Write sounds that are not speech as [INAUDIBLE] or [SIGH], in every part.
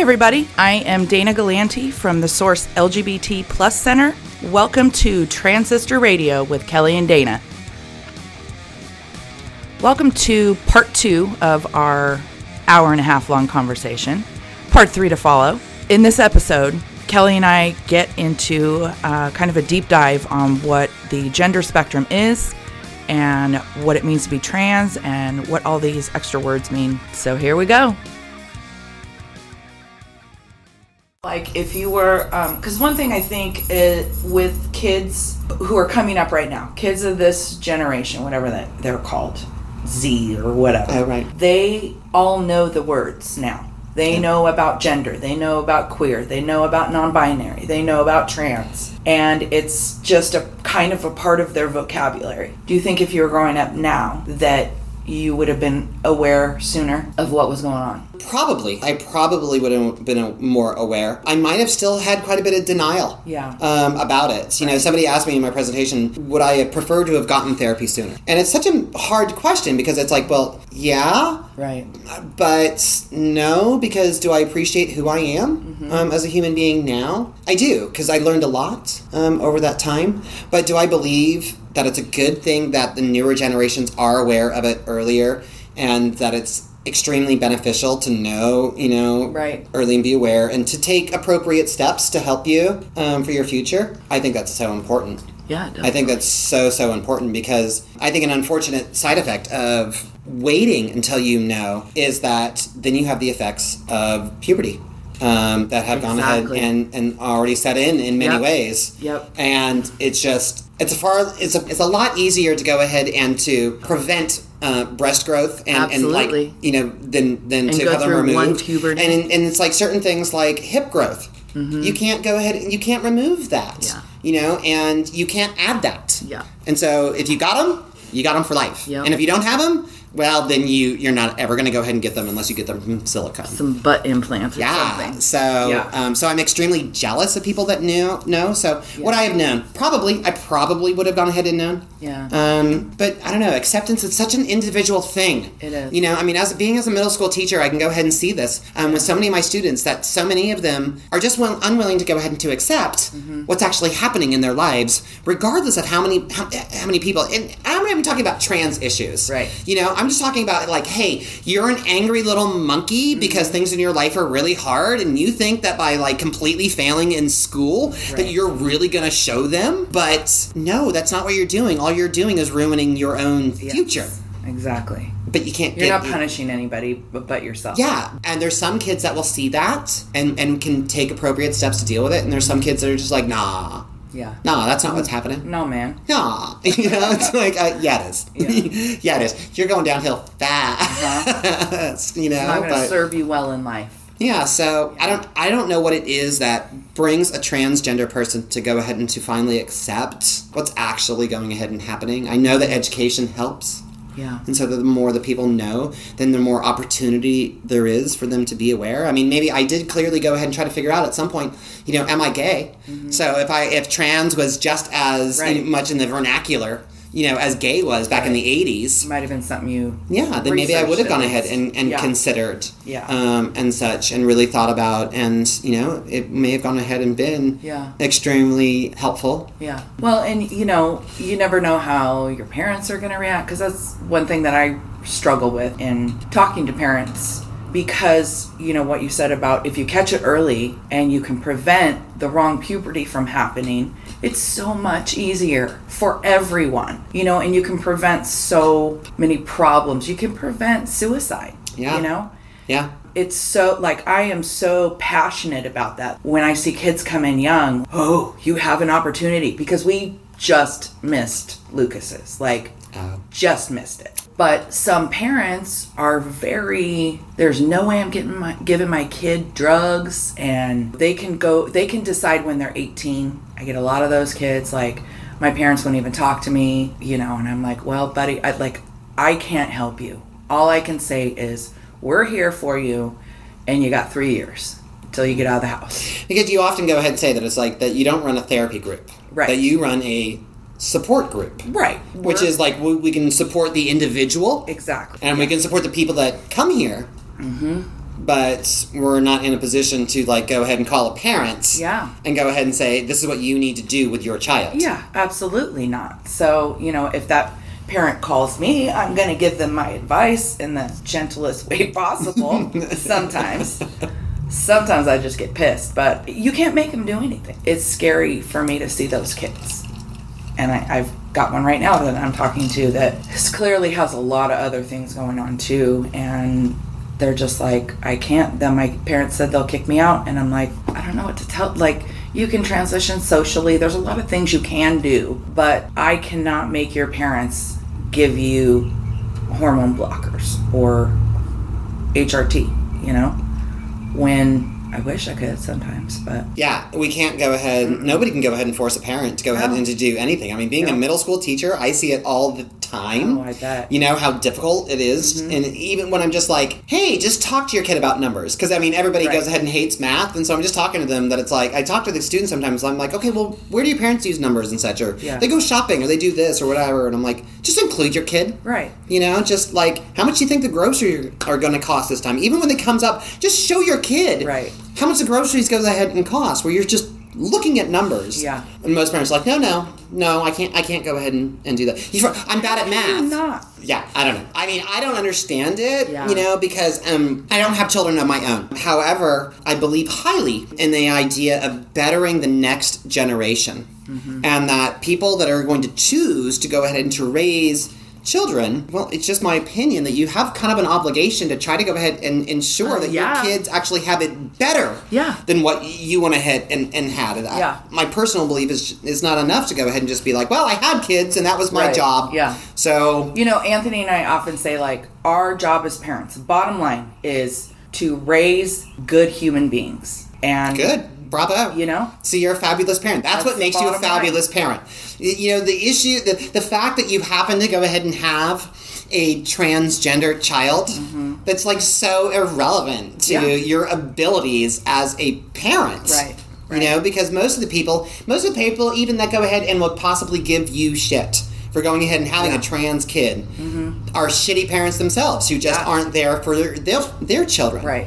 everybody. I am Dana Galanti from the Source LGBT Plus Center. Welcome to Transistor Radio with Kelly and Dana. Welcome to part two of our hour and a half long conversation. Part three to follow. In this episode, Kelly and I get into uh, kind of a deep dive on what the gender spectrum is and what it means to be trans and what all these extra words mean. So here we go. Like if you were, um, because one thing I think is with kids who are coming up right now, kids of this generation, whatever that they're called, Z or whatever. Oh, right. They all know the words now. They know about gender. They know about queer. They know about non-binary. They know about trans. And it's just a kind of a part of their vocabulary. Do you think if you were growing up now that you would have been aware sooner of what was going on? Probably. I probably would have been more aware. I might have still had quite a bit of denial Yeah. um, about it. You know, somebody asked me in my presentation, would I have preferred to have gotten therapy sooner? And it's such a hard question because it's like, well, yeah, Right. but no, because do I appreciate who I am um, as a human being now? I do, because I learned a lot um, over that time. But do I believe that it's a good thing that the newer generations are aware of it earlier and that it's extremely beneficial to know, you know, Right. early and be aware and to take appropriate steps to help you um, for your future? I think that's so important. Yeah. I think that's so so important because I think an unfortunate side effect of waiting until you know is that then you have the effects of puberty um, that have Exactly. gone ahead and, and already set in in many Yep. ways. Yep. And it's just it's a far it's a, it's a lot easier to go ahead and to prevent uh, breast growth and, and like you know than than And to go have them removed. And and it's like certain things like hip growth. You can't go ahead and you can't remove that. Mm-hmm. Yeah. You know, and you can't add that. Yeah. And so if you got them, you got them for life. Yep. And if you don't have them, well, then you you're not ever going to go ahead and get them unless you get them from silicone. Some butt implants or yeah. something. So Yeah. um, so I'm extremely jealous of people that knew know. So would I have known? Probably. I probably would have gone ahead and known. Yeah. Um, but I don't know. Acceptance is such an individual thing. It is. You know, I mean, as being as a middle school teacher, I can go ahead and see this um, with so many of my students that so many of them are just will, unwilling to go ahead and to accept Mm-hmm. what's actually happening in their lives, regardless of how many how, how many people. And I'm not even talking about trans issues. Right. You know, I'm just talking about like, hey, you're an angry little monkey Mm-hmm. because things in your life are really hard, and you think that by like completely failing in school that you're really gonna show them. But no, that's not what you're doing. All you're doing is ruining your own future. Exactly. But you can't. You're get, not punishing anybody but, but yourself. Yeah, and there's some kids that will see that and and can take appropriate steps to deal with it, and there's some kids that are just like, nah, Yeah. nah, that's not what's happening. No, man. Nah, [LAUGHS] you know, it's like, uh, yeah, it is. Yeah. [LAUGHS] Yeah. it is. You're going downhill fast. [LAUGHS] you know, It's not going to serve you well in life. yeah. So I don't, I don't know what it is that brings a transgender person to go ahead and to finally accept what's actually going ahead and happening. I know that education helps. Yeah. And so the more the people know, then the more opportunity there is for them to be aware. I mean, maybe I did clearly go ahead and try to figure out at some point, you know, am I gay? So if I if trans was just as Mm-hmm. Right. much in the vernacular, you know, as gay was back in the 80s, Might have been something you. yeah, then maybe I would have gone ahead and, and Yeah. considered Yeah. um, and such and really thought about and, you know, it may have gone ahead and been Yeah. extremely helpful. Yeah. Well, and you know, you never know how your parents are going to react because that's one thing that I struggle with in talking to parents because you know what you said about if you catch it early and you can prevent the wrong puberty from happening it's so much easier for everyone you know and you can prevent so many problems you can prevent suicide Yeah. you know Yeah. it's so like I am so passionate about that. When I see kids come in young, oh, you have an opportunity because we just missed Lucas's. Like Oh. just missed it. But some parents are very there's no way I'm getting my giving my kid drugs and they can go they can decide when they're 18. I get a lot of those kids like my parents won't even talk to me, you know, and I'm like, "Well, buddy, I like I can't help you. All I can say is we're here for you and you got 3 years till you get out of the house." Because you often go ahead and say that it's like that you don't run a therapy group. Right. That you run a support group. Right. Which We're- is like we, we can support the individual exactly. and we can support the people that come here. Mm-hmm. but we're not in a position to like go ahead and call a parent Yeah. and go ahead and say this is what you need to do with your child Yeah, absolutely not. So, you know, if that parent calls me, I'm going to give them my advice in the gentlest way [LAUGHS] possible. [LAUGHS] Sometimes. Sometimes I just get pissed, but you can't make them do anything. It's scary for me to see those kids. And I, I've got one right now that I'm talking to that clearly has a lot of other things going on too. And they're just like, I can't. Then my parents said they'll kick me out. And I'm like, I don't know what to tell. Like, you can transition socially. There's a lot of things you can do, but I cannot make your parents give you hormone blockers or HRT, you know? When I wish I could sometimes, but Yeah, we can't go ahead. Nobody can go ahead and force a parent to go ahead and to do anything. I mean, being a middle school teacher, I see it all the time. Oh, I bet. You know how difficult it is? Mm-hmm. and even when I'm just like, "Hey, just talk to your kid about numbers," because I mean, everybody Right. goes ahead and hates math, and so I'm just talking to them that it's like I talk to the students sometimes. I'm like, "Okay, well, where do your parents use numbers and such?" Or Yeah. they go shopping, or they do this or whatever, and I'm like, just include your kid. right. You know, just like how much do you think the groceries are going to cost this time? Even when it comes up, just show your kid Right. How much the groceries goes ahead and cost. Where you're just looking at numbers. Yeah. And most parents are like, no, no, no, I can't, I can't go ahead and, and do that. You're, I'm bad at math. I'm not. Yeah, I don't know. I mean, I don't understand it, Yeah. you know, because um, I don't have children of my own. However, I believe highly in the idea of bettering the next generation. Mm-hmm. And that people that are going to choose to go ahead and to raise children, well, it's just my opinion that you have kind of an obligation to try to go ahead and ensure Uh, that yeah. your kids actually have it better Yeah. than what you went ahead and, and had. I- Yeah. My personal belief is is not enough to go ahead and just be like, well, I had kids and that was my Right. job. Yeah. So You know, Anthony and I often say, like, our job as parents, bottom line, is to raise good human beings. And, Good. Bravo. you know, So you're a fabulous parent. That's, That's what makes you a bottom line. fabulous parent. You know, the issue, the, the fact that you happen to go ahead and have a transgender child, that's like so irrelevant to Mm-hmm. Yeah. your abilities as a parent. Right, You know, because most of the people, most of the people even that go ahead and will possibly give you shit for going ahead and having Yeah. Mm-hmm. a trans kid are shitty parents themselves who just Yeah. aren't there for their, their, their children. right.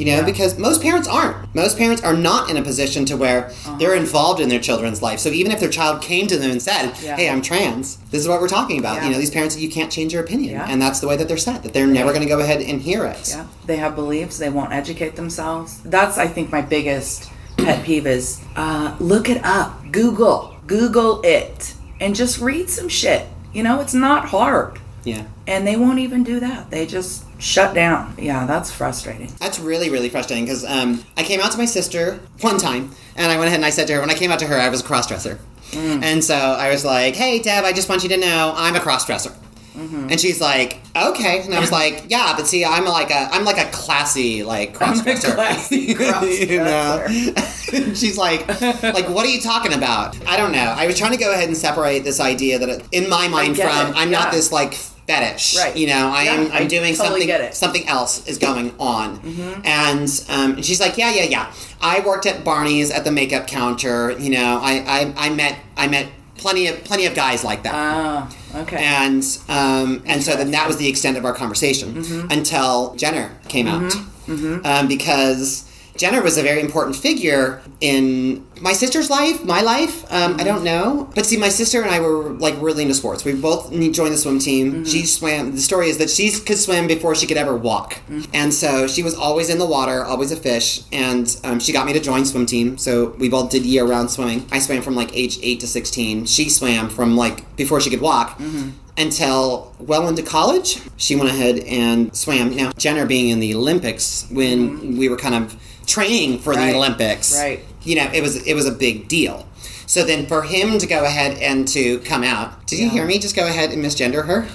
You know, Yeah. because most parents aren't. Most parents are not in a position to where Uh-huh. they're involved in their children's life. So even if their child came to them and said, Yeah. "Hey, I'm trans," this is what we're talking about. Yeah. You know, these parents you can't change their opinion, and that's the way that they're set. That they're never going to go ahead and hear it. Yeah, they have beliefs. They won't educate themselves. That's, I think, my biggest pet peeve is uh, look it up. Google. Google it. And just read some shit. You know, it's not hard. Yeah. And they won't even do that. They just shut down. Yeah, that's frustrating. That's really, really frustrating because um, I came out to my sister one time and I went ahead and I said to her, when I came out to her, I was a cross dresser. Mm. And so I was like, hey, Deb, I just want you to know I'm a cross dresser. Mm-hmm. And she's like, okay. And I was like, [LAUGHS] yeah, but see, I'm like a, I'm like a classy like cross dresser. classy [LAUGHS] cross-dresser. And [LAUGHS] she's like, like, what are you talking about? I don't know. I was trying to go ahead and separate this idea that it, in my mind from it, I'm yeah. not this like fetish. Right. You know, I Yeah, am. I'm doing totally something. get it. Something else is going on. And um, and she's like, yeah, yeah, yeah. I worked at Barney's at the makeup counter. You know, I, I, I met I met plenty of plenty of guys like that. Oh, okay. And um, and so then that was the extent of our conversation Mm-hmm. until Jenner came out, Um, because Jenner was a very important figure in my sister's life, my life. Um, Mm-hmm. I don't know, but see, my sister and I were like really into sports. We both joined the swim team. Mm-hmm. She swam. The story is that she could swim before she could ever walk, Mm-hmm. and so she was always in the water, always a fish. And um, she got me to join swim team. So we both did year round swimming. I swam from like age eight to sixteen. She swam from like before she could walk Mm-hmm. Until well into college. She went ahead and swam. Now, Jenner being in the Olympics when we were kind of training for Mm-hmm. Right. the Olympics, Right. You know, it was it was a big deal. So then, for him to go ahead and to come out, did you hear me just go ahead and misgender her?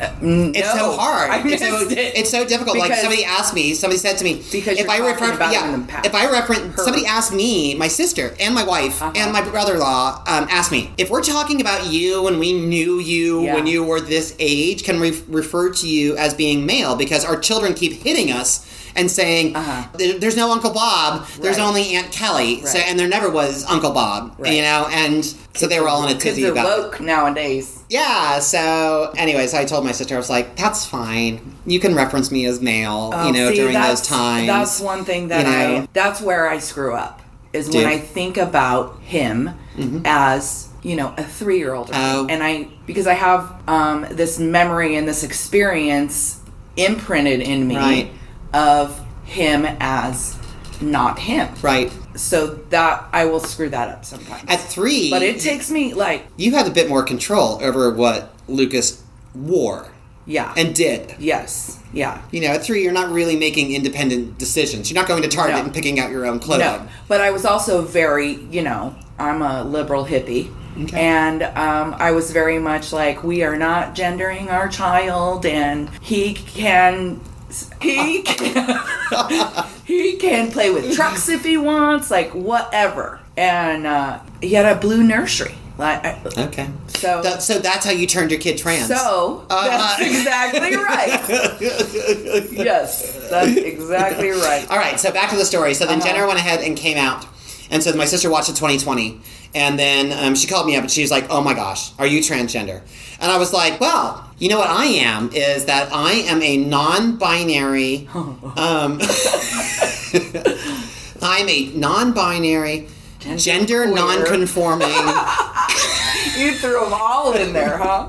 It's so hard. I it's, so, it. it's so difficult. like somebody asked me, somebody said to me, Because if you're I refer, yeah, in the past. if I reference, Her. somebody asked me, my sister and my wife Uh-huh. and my brother-in-law um, asked me if we're talking about you when we knew you Yeah. when you were this age, can we refer to you as being male because our children keep hitting us. And saying Uh-huh. There's no Uncle Bob, there's Right. only Aunt Kelly, so and there never was Uncle Bob, Right. you know, and so they were all in a tizzy about it. woke nowadays. yeah, so anyways, I told my sister, I was like, that's fine. You can reference me as male, you know, Oh, See, during those times. That's one thing that you know. I. That's where I screw up. Is Do when? I think about him as you know a three year old, Oh. and I because I have um, this memory and this experience imprinted in me Right. Of him as not him. Right. So that I will screw that up sometimes. At three, but it takes me like you had a bit more control over what Lucas wore yeah and did. yes yeah You know, at three, you're not really making independent decisions. You're not going to Target No. and picking out your own clothing. No, but I was also very, you know, I'm a liberal hippie. Okay. And um, I was very much like, we are not gendering our child, and he can, he can, [LAUGHS] he can play with trucks if he wants, like whatever. And uh, he had a blue nursery, like I- Okay. so. That- so that's how you turned your kid trans. so Uh, that's [LAUGHS] exactly right. [LAUGHS] yes, that's exactly right. All right, so back to the story. So then Uh-huh. Jenner went ahead and came out. And so my sister watched it 20/20. And then um, she called me up and she's like, oh my gosh, are you transgender? And I was like, well, you know what I am is that I am a non binary. [LAUGHS] um, [LAUGHS] I'm a non binary, gender queer. non conforming. [LAUGHS] You threw them all in there, huh?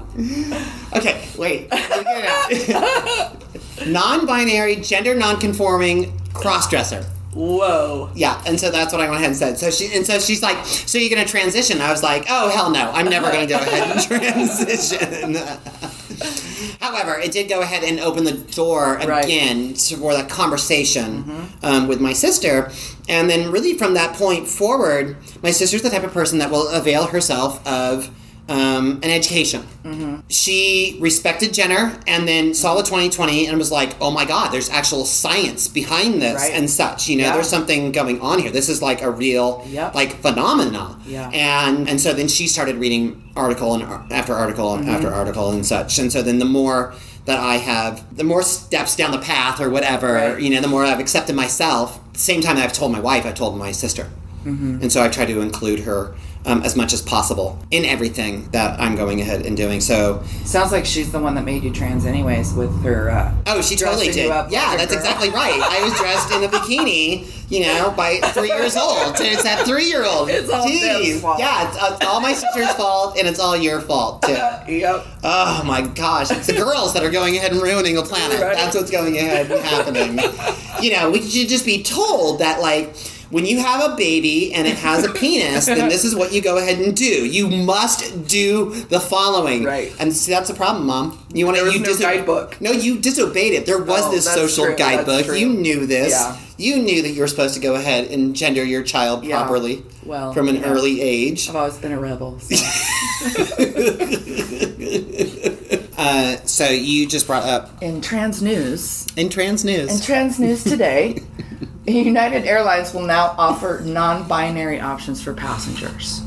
Okay, wait. let me get it out. non-binary, gender non-conforming cross-dresser. Whoa. Yeah, and so that's what I went ahead and said. So she and so she's like, "So you're gonna transition?" I was like, "Oh hell no, I'm never gonna go ahead and [LAUGHS] transition." [LAUGHS] However, it did go ahead and open the door again to- for that conversation um, with my sister, and then really from that point forward, my sister's the type of person that will avail herself of um, an education. She respected Jenner, and then saw the 20/20 and was like, "Oh my God, there's actual science behind this Right. and such. You know, Yeah. there's something going on here. This is like a real Yep. like phenomena. Yeah. And and so then she started reading article and after article and Mm-hmm. after article and such. And so then the more that I have, the more steps down the path or whatever, Right. you know, the more I've accepted myself. Same time that I've told my wife, I've told my sister. Mm-hmm. And so I try to include her um, as much as possible in everything that I'm going ahead and doing. So, Sounds like she's the one that made you trans, anyways, with her. Uh, oh, she totally did. Yeah, that's girl. exactly right. I was dressed in a bikini, you know, by three years old. So it's that three year old. It's all Deb's fault. Yeah, it's, uh, it's all my sister's fault, and it's all your fault, too. [LAUGHS] yep. Oh my gosh, it's the girls that are going ahead and ruining the planet. Right. That's what's going ahead and happening. You know, we should just be told that, like, when you have a baby and it has a [LAUGHS] penis, then this is what you go ahead and do. You must do the following. Right. And see, that's the problem, Mom. You want to There was you no guidebook. No, you disobeyed it. There was Oh, this social true, guidebook. You knew this. Yeah. You knew that you were supposed to go ahead and gender your child Yeah. properly Well, from an yeah. early age. I've always been a rebel. so. [LAUGHS] Uh, so you just brought up In trans news, in trans news. in trans news today, [LAUGHS] [LAUGHS] United Airlines will now offer non-binary options for passengers.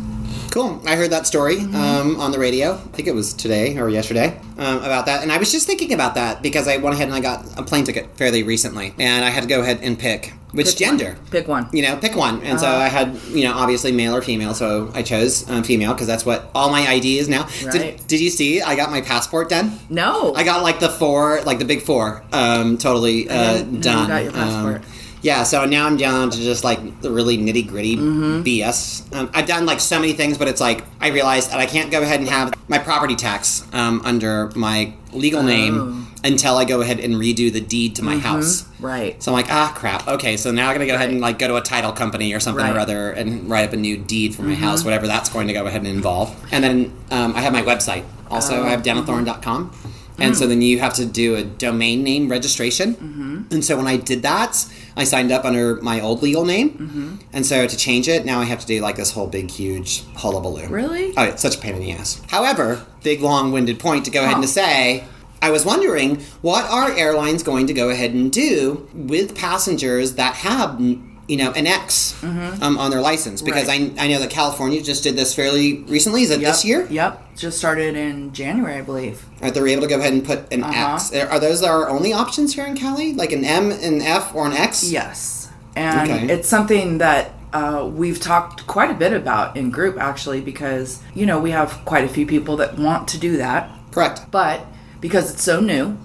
Cool. I heard that story Mm-hmm. um, on the radio. I think it was today or yesterday um, about that. And I was just thinking about that because I went ahead and I got a plane ticket fairly recently. And I had to go ahead and pick which Pick gender. one. Pick one. You know, pick one. And so Uh-huh. I had, you know, obviously male or female. So I chose um, female because that's what all my ID is now. Right. Did, did you see? I got my passport done. No. I got like the four, like the big four, um, totally uh, know you done. got your passport. Um, yeah, so now I'm down to just like the really nitty gritty Mm-hmm. BS. Um, I've done like so many things, but it's like I realized that I can't go ahead and have my property tax um, under my legal Oh. name until I go ahead and redo the deed to my Mm-hmm. house. right. So I'm like, ah, crap. Okay, so now I'm gonna go ahead and like go to a title company or something or Right. Mm-hmm. other and write up a new deed for my house, whatever that's going to go ahead and involve. And then um, I have my website. Also, Oh, I have danathorn.com. And Mm. so then you have to do a domain name registration. Mm-hmm. And so when I did that, I signed up under my old legal name. Mm-hmm. And so to change it, now I have to do like this whole big, huge hullabaloo. Really? Oh, it's such a pain in the ass. However, big, long-winded point to go ahead and to say, I was wondering what are airlines going to go ahead and do with passengers that have, you know, an X um, on their license? Because Mm-hmm. Right. I, I know that California just did this fairly recently. Is it Yep. this year? Yep. Just started in January, I believe. Are they able to go ahead and put an Uh-huh. X? Are those our only options here in Cali? Like an M, an F, or an X? Yes. And Okay. it's something that uh, we've talked quite a bit about in group actually because you know we have quite a few people that want to do that Correct. but because it's so new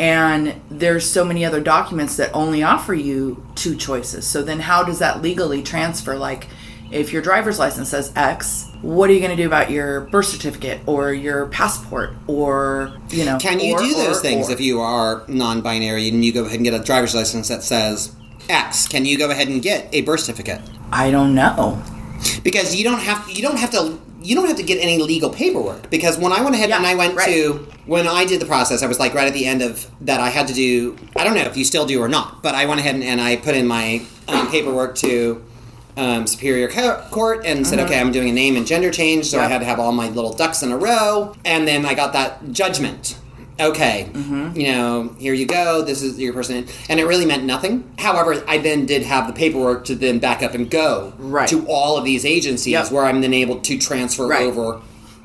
and there's so many other documents that only offer you two choices so then how does that legally transfer like if your driver's license says x what are you going to do about your birth certificate or your passport or you know Can you or- do those or- things or- if you are non-binary and you go ahead and get a driver's license that says X? Can you go ahead and get a birth certificate? i don't know Because you don't have you don't have to you don't have to get any legal paperwork. Because when I went ahead Yeah, and I went right. to when I did the process, I was like right at the end of that I had to do. I don't know if you still do or not, but I went ahead and, and I put in my um, paperwork to. Um, Superior Co- Court and said, okay, I'm doing a name and gender change, so I Uh-huh. Had to have all my little ducks in a row, and then I got that judgment. Okay, Mm-hmm. you know, here you go. This is your person, and it really meant nothing. However, I then did have the paperwork to then back up and go Right. to all of these agencies Yep. where I'm then able to transfer Right. over.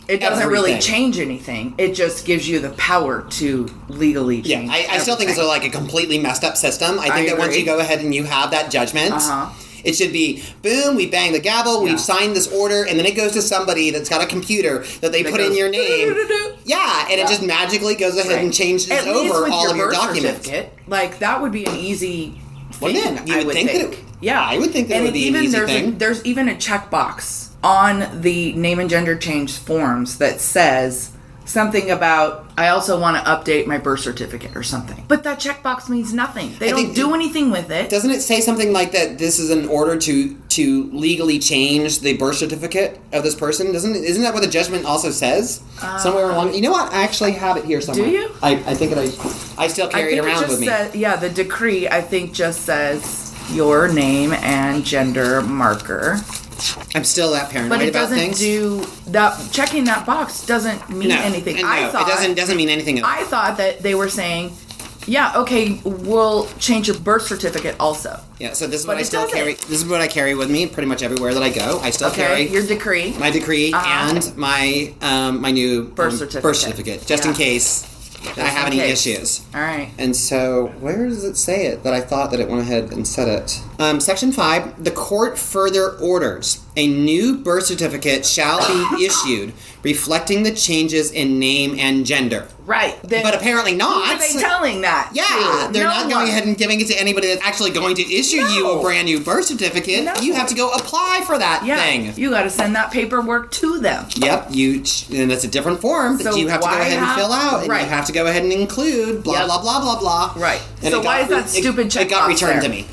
it doesn't really change anything it just gives you the power to legally Yeah, I, I still think it's everything. like a completely messed up system. I think I that once you go ahead and you have that judgment, Uh-huh. It should be boom, we bang the gavel, Yeah. we've signed this order, and then it goes to somebody that's got a computer that they put in your name. [LAUGHS] Yeah, and Yeah. it just magically goes ahead and changes At over all your of your documents. like that would be an easy thing. it? You I would think think. that it- yeah, I would think that it and would be an even easy there's thing. A, there's even a checkbox on the name and gender change forms that says something about I also want to update my birth certificate or something. But that checkbox means nothing. They I don't do anything with it. Doesn't it say something like that? This is in order to to legally change the birth certificate of this person. Doesn't isn't that what the judgment also says? Somewhere along. You know what? I actually have it here somewhere. Uh, you? I, I think that I I still carry it think it around just with me. says yeah. The decree I think just says your name and gender marker. I'm still that paranoid But it about doesn't things. do that. Checking that box doesn't mean no, anything. No, I thought it doesn't doesn't mean anything. I thought that they were saying, yeah, okay, we'll change your birth certificate also. yeah. So this is but what I still doesn't. carry. This is what I carry with me pretty much everywhere that I go. I still Okay, carry your decree. my decree Uh-huh. and my um, my new Birth um, certificate. birth certificate, just in Yeah. case I have any case. issues. All right. And so, where does it say it that I thought that it went ahead and said it? Um, section 5 The court further orders a new birth certificate shall be [COUGHS] issued reflecting the changes in name and gender. Right. But apparently who not. are they telling that? Yeah, to? they're No not going one. ahead and giving it to anybody that's actually going to issue you a brand new birth certificate. No. You have to go apply for that Yeah, thing. you got to send that paperwork to them. Yep, you and it's a different form that So you have to go ahead and fill out, and right. you have to go ahead and include blah Yep. blah blah blah blah. Right. And So why got is that stupid It, it got returned to me.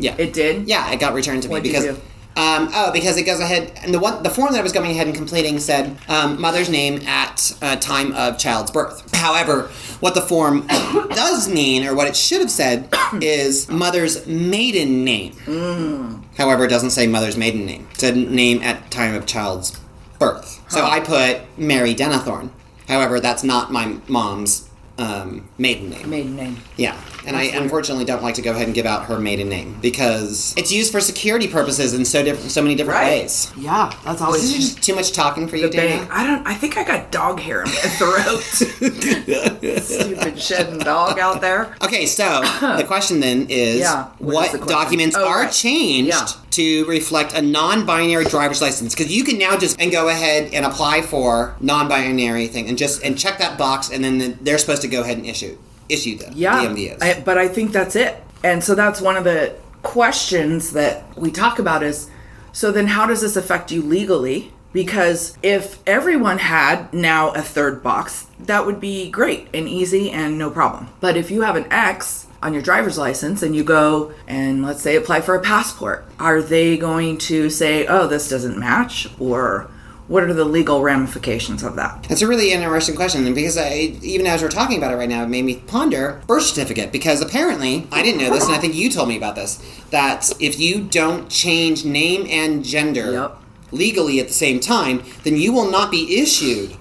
Yeah. It did. Yeah, it got returned to me What'd you because do? um, oh, because it goes ahead and the one the form that I was going ahead and completing said um, mother's name at uh, time of child's birth. However, what the form [COUGHS] does mean, or what it should have said, [COUGHS] is mother's maiden name. Mm. However, it doesn't say mother's maiden name. It said name at time of child's birth. So I put Mary Denethorn. However, that's not my mom's um, maiden name. Maiden name. Yeah, and I unfortunately don't like to go ahead and give out her maiden name because it's used for security purposes in so different, so many different Right. ways. Yeah, that's This always is just too much talking for you, the. Dana. I don't. I think I got dog hair in my [LAUGHS] throat. [LAUGHS] Stupid shedding dog out there. Okay, so [COUGHS] the question then is, Yeah, what what, is the question? documents Oh, are right. changed Yeah. To reflect a non-binary driver's license? Because you can now just and go ahead and apply for non-binary thing and just and check that box, and then they're supposed to go ahead and issue issue the Yeah, DMVs. I, but I think that's it. And so that's one of the questions that we talk about is so then how does this affect you legally? Because if everyone had now a third box, that would be great and easy and no problem. But if you have an X on your driver's license and you go and let's say apply for a passport, are they going to say, oh, this doesn't match? Or what are the legal ramifications of that? That's a really interesting question, and because I, even as we're talking about it right now, it made me ponder birth certificate. Because apparently, I didn't know this, and I think you told me about this. That if you don't change name and gender Yep. legally at the same time, then you will not be issued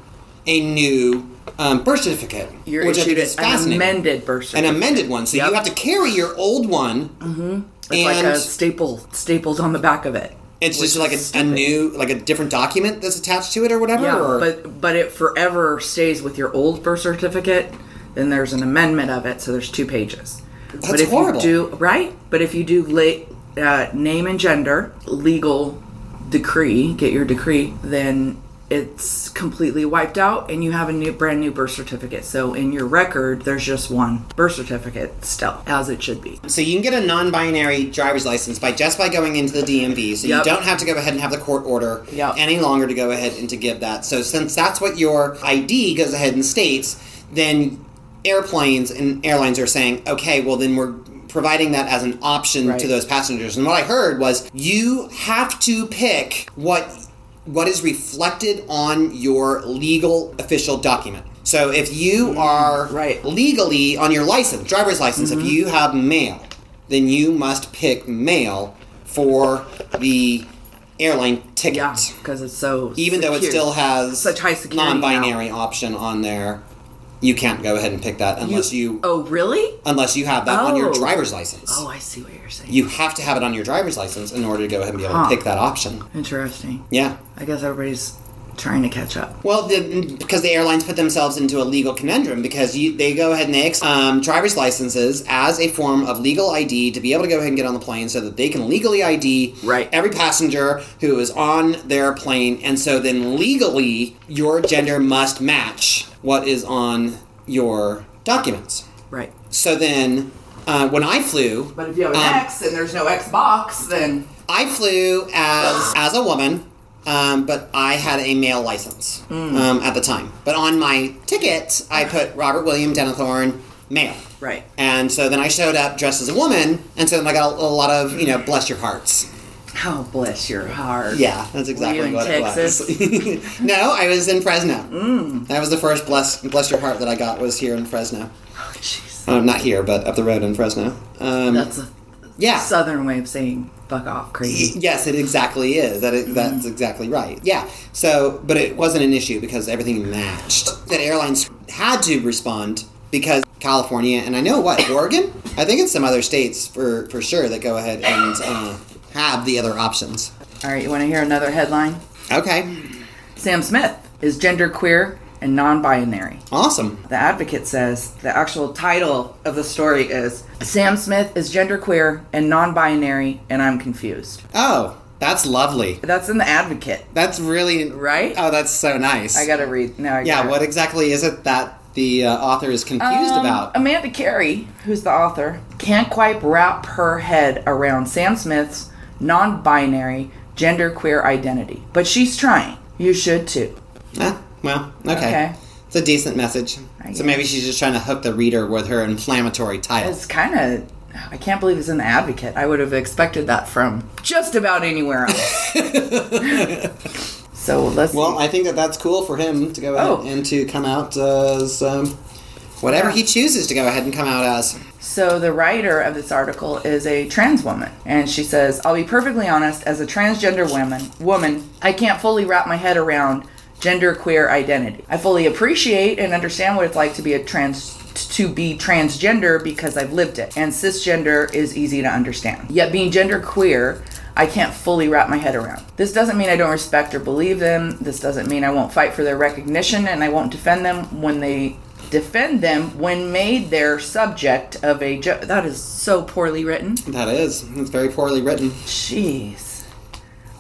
a new um, birth certificate. You're which issued is an fascinating. amended birth certificate. An certificate. amended one, so Yep. you have to carry your old one, Mm-hmm. It's and like a staple stapled on the back of it. it's just like a, a new, like a different document that's attached to it, or whatever. Yeah, or, but but it forever stays with your old birth certificate. Then there's an amendment of it, so there's two pages. but That's if horrible. you do right, but if you do late uh, name and gender, legal decree, get your decree, then it's completely wiped out and you have a new brand new birth certificate. So in your record there's just one birth certificate still as it should be. So you can get a non-binary driver's license by just by going into the DMV. So you don't have to go ahead and have the court order Yep. any longer to go ahead and to give that. So since that's what your ID goes ahead and states, then airplanes and airlines are saying, okay, well then we're providing that as an option Right. to those passengers. And what I heard was you have to pick what what is reflected on your legal official document. So if you are Mm, right. Mm-hmm. legally on your license, driver's license, if you have mail, then you must pick mail for the airline ticket. Yeah, because it's so Even though it still has Such high security non-binary option on there, you can't go ahead and pick that unless you, Oh really? unless you have that on your Oh. driver's license. Oh, I see what you're saying. You have to have it on your driver's license in order to go ahead and be able Huh. to pick that option. Interesting. Yeah. I guess everybody's trying to catch up. Well, the, because the airlines put themselves into a legal conundrum because you, they go ahead and they ex- um, driver's licenses as a form of legal ID to be able to go ahead and get on the plane so that they can legally ID Right. every passenger who is on their plane, and so then legally your gender must match what is on your documents. Right. So then, uh, when I flew, But if you have an Um, X and there's no X box, then I flew as as a woman, um, but I had a male license Hmm. um, at the time. But on my ticket, I put Robert William Denethorn, male. right. And so then I showed up dressed as a woman, and so then I got a, a lot of you know, bless your hearts. Oh, bless your heart. Yeah, that's exactly Were you in what Texas? it was. [LAUGHS] no, I was in Fresno. Mm. That was the first bless bless your heart that I got was here in Fresno. Oh, jeez. Uh, not here, but up the road in Fresno. Um, That's a yeah. southern way of saying fuck off, crazy. Yes, it exactly is. That it, that's exactly right. Yeah. So, but it wasn't an issue because everything matched. That airlines had to respond because California and I know what Oregon. I think it's some other states for for sure that go ahead and uh, have the other options. All right, you want to hear another headline? Okay. Sam Smith is genderqueer and non-binary. Awesome. The Advocate says the actual title of the story is Sam Smith is genderqueer and non-binary, and I'm confused. Oh, that's lovely. That's in the Advocate, That's really right? Oh, that's so nice. I gotta read now. I yeah. What exactly is it that the uh, author is confused Um, about? Amanda Carey, who's the author, can't quite wrap her head around Sam Smith's non-binary genderqueer identity, but she's trying. You should too. Ah, well, okay. Okay. It's a decent message. So maybe she's just trying to hook the reader with her inflammatory title. It's kind of. I can't believe it's in the Advocate. I would have expected that from just about anywhere else. [LAUGHS] so let's. Well, I think that that's cool for him to go ahead Oh. and to come out as um, whatever Yeah. he chooses to go ahead and come out as. So the writer of this article is a trans woman, and she says, "I'll be perfectly honest. As a transgender woman, woman, I can't fully wrap my head around gender queer identity. I fully appreciate and understand what it's like to be a trans." To be transgender because I've lived it, and cisgender is easy to understand. Yet being gender queer, I can't fully wrap my head around. This doesn't mean I don't respect or believe them. This doesn't mean I won't fight for their recognition and I won't defend them when they defend them when made their subject of a jo- that is so poorly written. That is. It's very poorly written. jeez.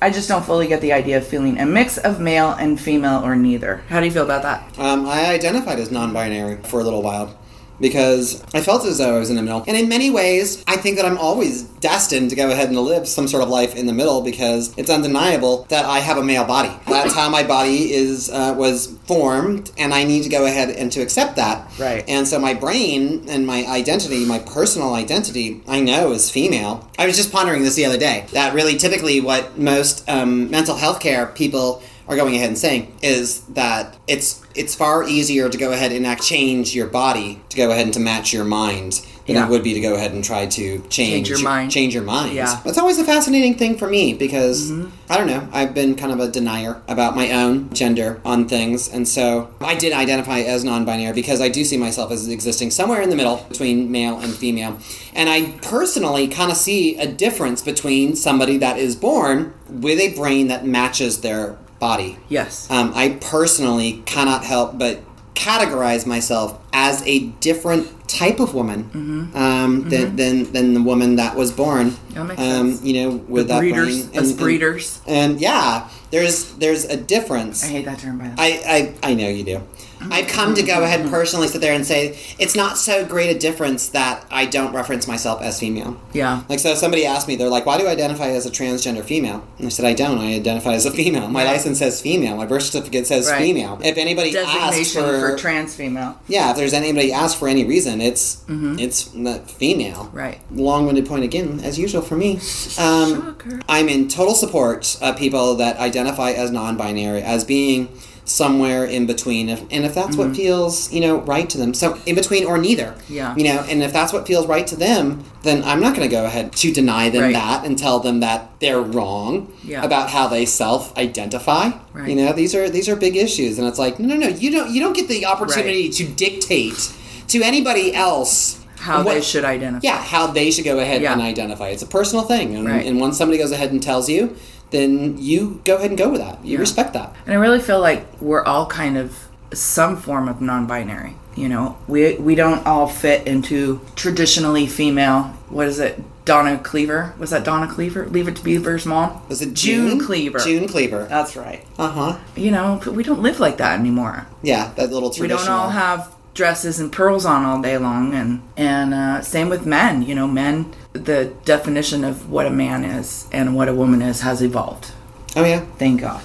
I just don't fully get the idea of feeling a mix of male and female or neither. How do you feel about that? Um, I identified as non-binary for a little while because I felt as though I was in the middle. And in many ways, I think that I'm always destined to go ahead and live some sort of life in the middle because it's undeniable that I have a male body. That's [COUGHS] how my body is uh, was formed, and I need to go ahead and to accept that. Right. And so my brain and my identity, my personal identity, I know is female. I was just pondering this the other day. That really typically what most um, mental health care people are going ahead and saying is that it's it's far easier to go ahead and act change your body to go ahead and to match your mind than Yeah. it would be to go ahead and try to change, your mind. change your mind. Yeah. Mm-hmm. That's always a fascinating thing for me because I don't know, I've been kind of a denier about my own gender on things and so I did identify as non-binary because I do see myself as existing somewhere in the middle between male and female. And I personally kind of see a difference between somebody that is born with a brain that matches their body. yes Um, I personally cannot help but categorize myself as a different type of woman um, Than, than than the woman that was born That makes um, sense. You know, with The that breeders, brain. us breeders. And yeah, there's there's a difference. I hate that term, by the way. I, I, I know you do. I've come to go ahead and personally sit there and say it's not so great a difference that I don't reference myself as female. yeah. Like, so somebody asked me, they're like, why do you identify as a transgender female? And I said, I don't. I identify as a female. My Right. license says female. My birth certificate says Right. female. If anybody asks for, for, trans female. yeah, if there's anybody asks for any reason, it's it's female. Mm-hmm. Right. Long-winded point again, as usual for me. Um, Shocker. I'm in total support of people that identify as non-binary, as being somewhere in between, if, and if that's what feels you know right to them. So in between or neither. Mm-hmm. Yeah. You know, and if that's what feels right to them, then I'm not going to go ahead to deny them Right. that and tell them that they're wrong Yeah. about how they self-identify. Right. You know, these are these are big issues, and it's like, no, no, no, you don't you don't get the opportunity to dictate to anybody else How what- they should identify. yeah, how they should go ahead Yeah. and identify. It's a personal thing, and, Right. and once somebody goes ahead and tells you, then you go ahead and go with that. You Yeah. respect that. And I really feel like we're all kind of some form of non-binary. You know, we we don't all fit into traditionally female. What is it? Donna Cleaver was that Donna Cleaver? Leave it to Beaver's mom. Was it June June Cleaver? June Cleaver. That's right. Uh huh. You know, we don't live like that anymore. Yeah, that little traditional. We don't all have dresses and pearls on all day long, and and uh, same with men. You know, men. The definition of what a man is and what a woman is has evolved. oh yeah, Thank God.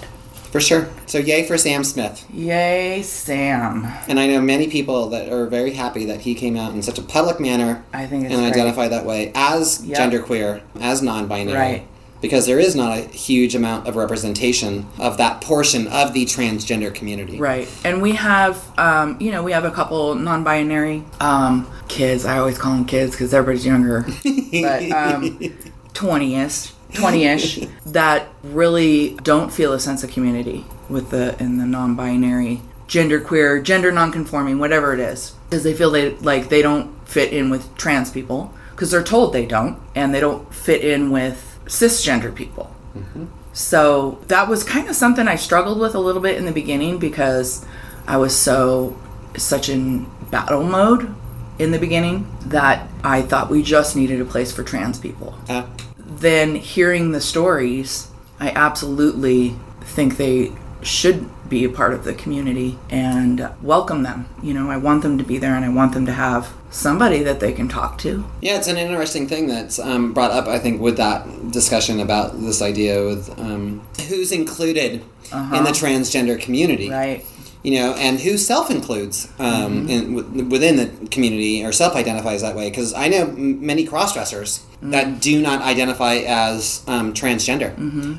for sure. So yay for Sam Smith. Yay, Sam. And I know many people that are very happy that he came out in such a public manner I think and great. identified that way as Yep. genderqueer, as non-binary. Right. Because there is not a huge amount of representation of that portion of the transgender community. Right. And we have, um, you know, we have a couple non binary um, kids. I always call them kids because everybody's younger. [LAUGHS] but um, 20 ish. 20ish that really don't feel a sense of community with the in the non-binary gender queer gender non-conforming whatever it is because they feel they like they don't fit in with trans people because they're told they don't and they don't fit in with cisgender people so that was kind of something I struggled with a little bit in the beginning because I was so such in battle mode in the beginning that I thought we just needed a place for trans people. Uh, Then hearing the stories, I absolutely think they should be a part of the community and welcome them. You know, I want them to be there and I want them to have somebody that they can talk to. Yeah, it's an interesting thing that's um, brought up, I think, with that discussion about this idea with um, who's included in the transgender community. Uh-huh. Right. You know, and who self includes um, in, w- within the community or self identifies that way. Because I know m- many cross dressers that do not identify as um, transgender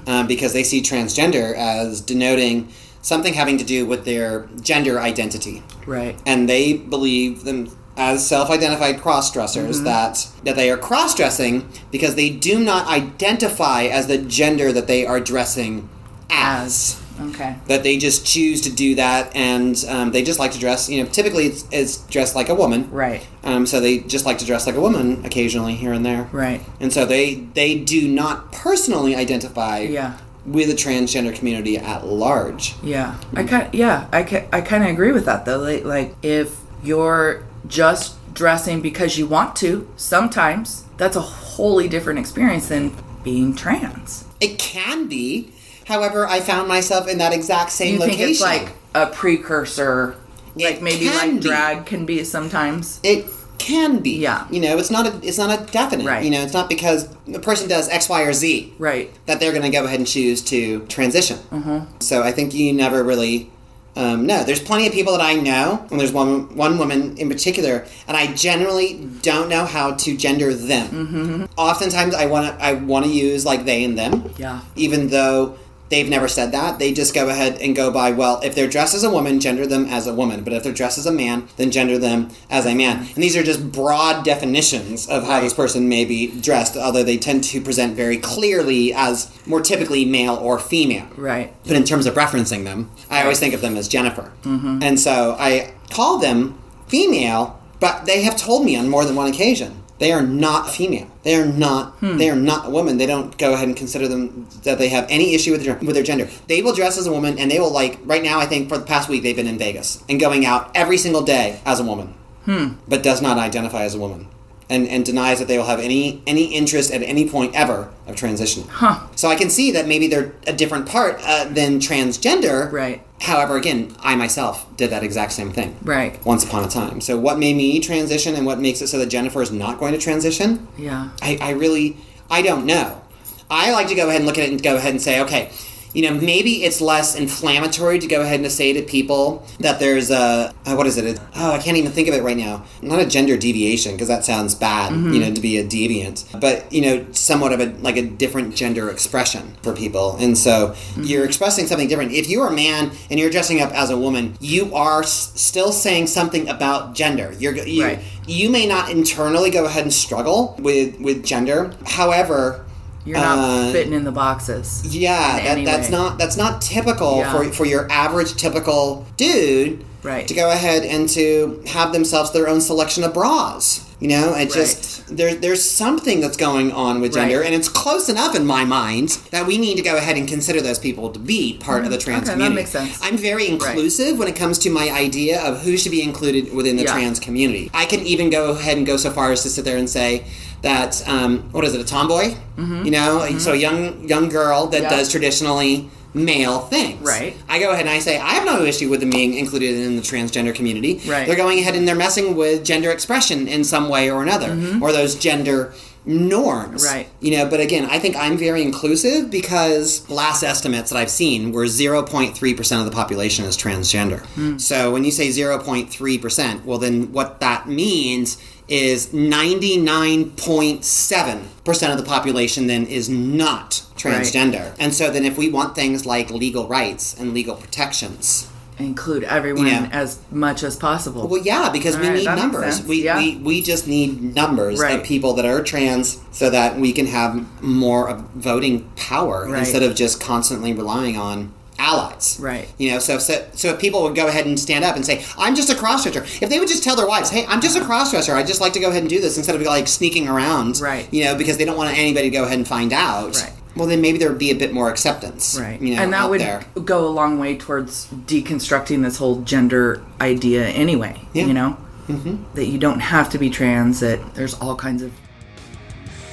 um, because they see transgender as denoting something having to do with their gender identity. Right. and they believe them as self-identified cross-dressers that that they are cross-dressing because they do not identify as the gender that they are dressing as. Okay. That they just choose to do that, and um, they just like to dress. You know, typically it's, it's dressed like a woman, Right. um, so they just like to dress like a woman occasionally here and there, Right. and so they they do not personally identify Yeah. with the transgender community at large. Yeah, I kind yeah, I ca- I kind of agree with that though. Like, like if you're just dressing because you want to, sometimes that's a wholly different experience than being trans. It can be. However, I found myself in that exact same You location. think it's like a precursor, like It maybe can like be. drag can be sometimes. it can be. Yeah. You know, it's not a it's not a definite. Right. You know, it's not because a person does X, Y, or Z Right. that they're going to go ahead and choose to transition. Mm-hmm. So I think you never really. Um, no, there's plenty of people that I know, and there's one one woman in particular, and I generally don't know how to gender them. Mm-hmm. Oftentimes, I want to I want to use like they and them. Yeah. even though they've never said that. They just go ahead and go by, well, if they're dressed as a woman, gender them as a woman. But if they're dressed as a man, then gender them as a man. And these are just broad definitions of how this person may be dressed, although they tend to present very clearly as more typically male or female. Right. But in terms of referencing them, I always think of them as Jennifer. Mm-hmm. And so I call them female, but they have told me on more than one occasion they are not female. They are not. Hmm. They are not a woman. They don't go ahead and consider them that they have any issue with their with their gender. They will dress as a woman, and they will like right now. I think for the past week they've been in Vegas and going out every single day as a woman, hmm. but does not identify as a woman. And, and denies that they will have any any interest at any point ever of transitioning. Huh. So I can see that maybe they're a different part uh, than transgender. Right. However, again, I myself did that exact same thing. Right. Once upon a time. So what made me transition and what makes it so that Jennifer is not going to transition? Yeah. I, I really I don't know. I like to go ahead and look at it and go ahead and say, okay, you know, maybe it's less inflammatory to go ahead and say to people that there's a uh, what is it? Oh, I can't even think of it right now. Not a gender deviation because that sounds bad, you know, to be a deviant, but you know, somewhat of a like a different gender expression for people. And so you're expressing something different. If you're a man and you're dressing up as a woman, you are s- still saying something about gender. You're you, Right. you may not internally go ahead and struggle with with gender. However, You're not uh, fitting in the boxes. yeah, that, that's way. not that's not typical Yeah. for for your average typical dude Right. to go ahead and to have themselves their own selection of bras. You know, it just there there's something that's going on with gender, Right. and it's close enough in my mind that we need to go ahead and consider those people to be part of the trans Mm-hmm. Okay, that community. makes sense. I'm very inclusive when it comes to my idea of who should be included within the Yeah. trans community. I can even go ahead and go so far as to sit there and say that um, what is it, a tomboy? You know, so a young young girl that Mm-hmm. Does traditionally male things. Right. I go ahead and I say I have no issue with them being included in the transgender community. Right. They're going ahead and they're messing with gender expression in some way or another, or those gender norms. Mm-hmm. Right. You know, but again, I think I'm very inclusive because last estimates that I've seen were 0.3% of the population is transgender. Hmm. So when you say 0.3%, well, then what that means is 99.7% of the population then is not transgender. And so then if we want things like legal rights and legal protections, Include everyone Yeah. as much as possible. well, yeah, because we All right, need numbers. We, Yeah. we we just need numbers Right. of people that are trans so that we can have more of voting power Right. instead of just constantly relying on allies. Right. You know, so, so so if people would go ahead and stand up and say, "I'm just a crossdresser," if they would just tell their wives, "Hey, I'm just a crossdresser. I just like to go ahead and do this," instead of like sneaking around, Right. You know, because they don't want anybody to go ahead and find out. Right. Well, then maybe there would be a bit more acceptance, Right. You know, and that would there. go a long way towards deconstructing this whole gender idea anyway. Yeah. You know? Mm-hmm. That you don't have to be trans, that there's all kinds of.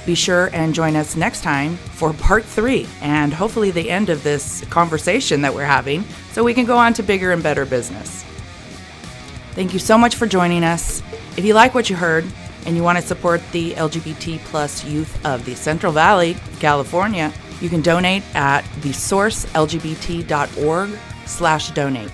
Be sure and join us next time for part three and hopefully the end of this conversation that we're having so we can go on to bigger and better business. Thank you so much for joining us. If you like what you heard and you want to support the LGBT plus youth of the Central Valley, California, you can donate at thesourcelgbt.org slash donate.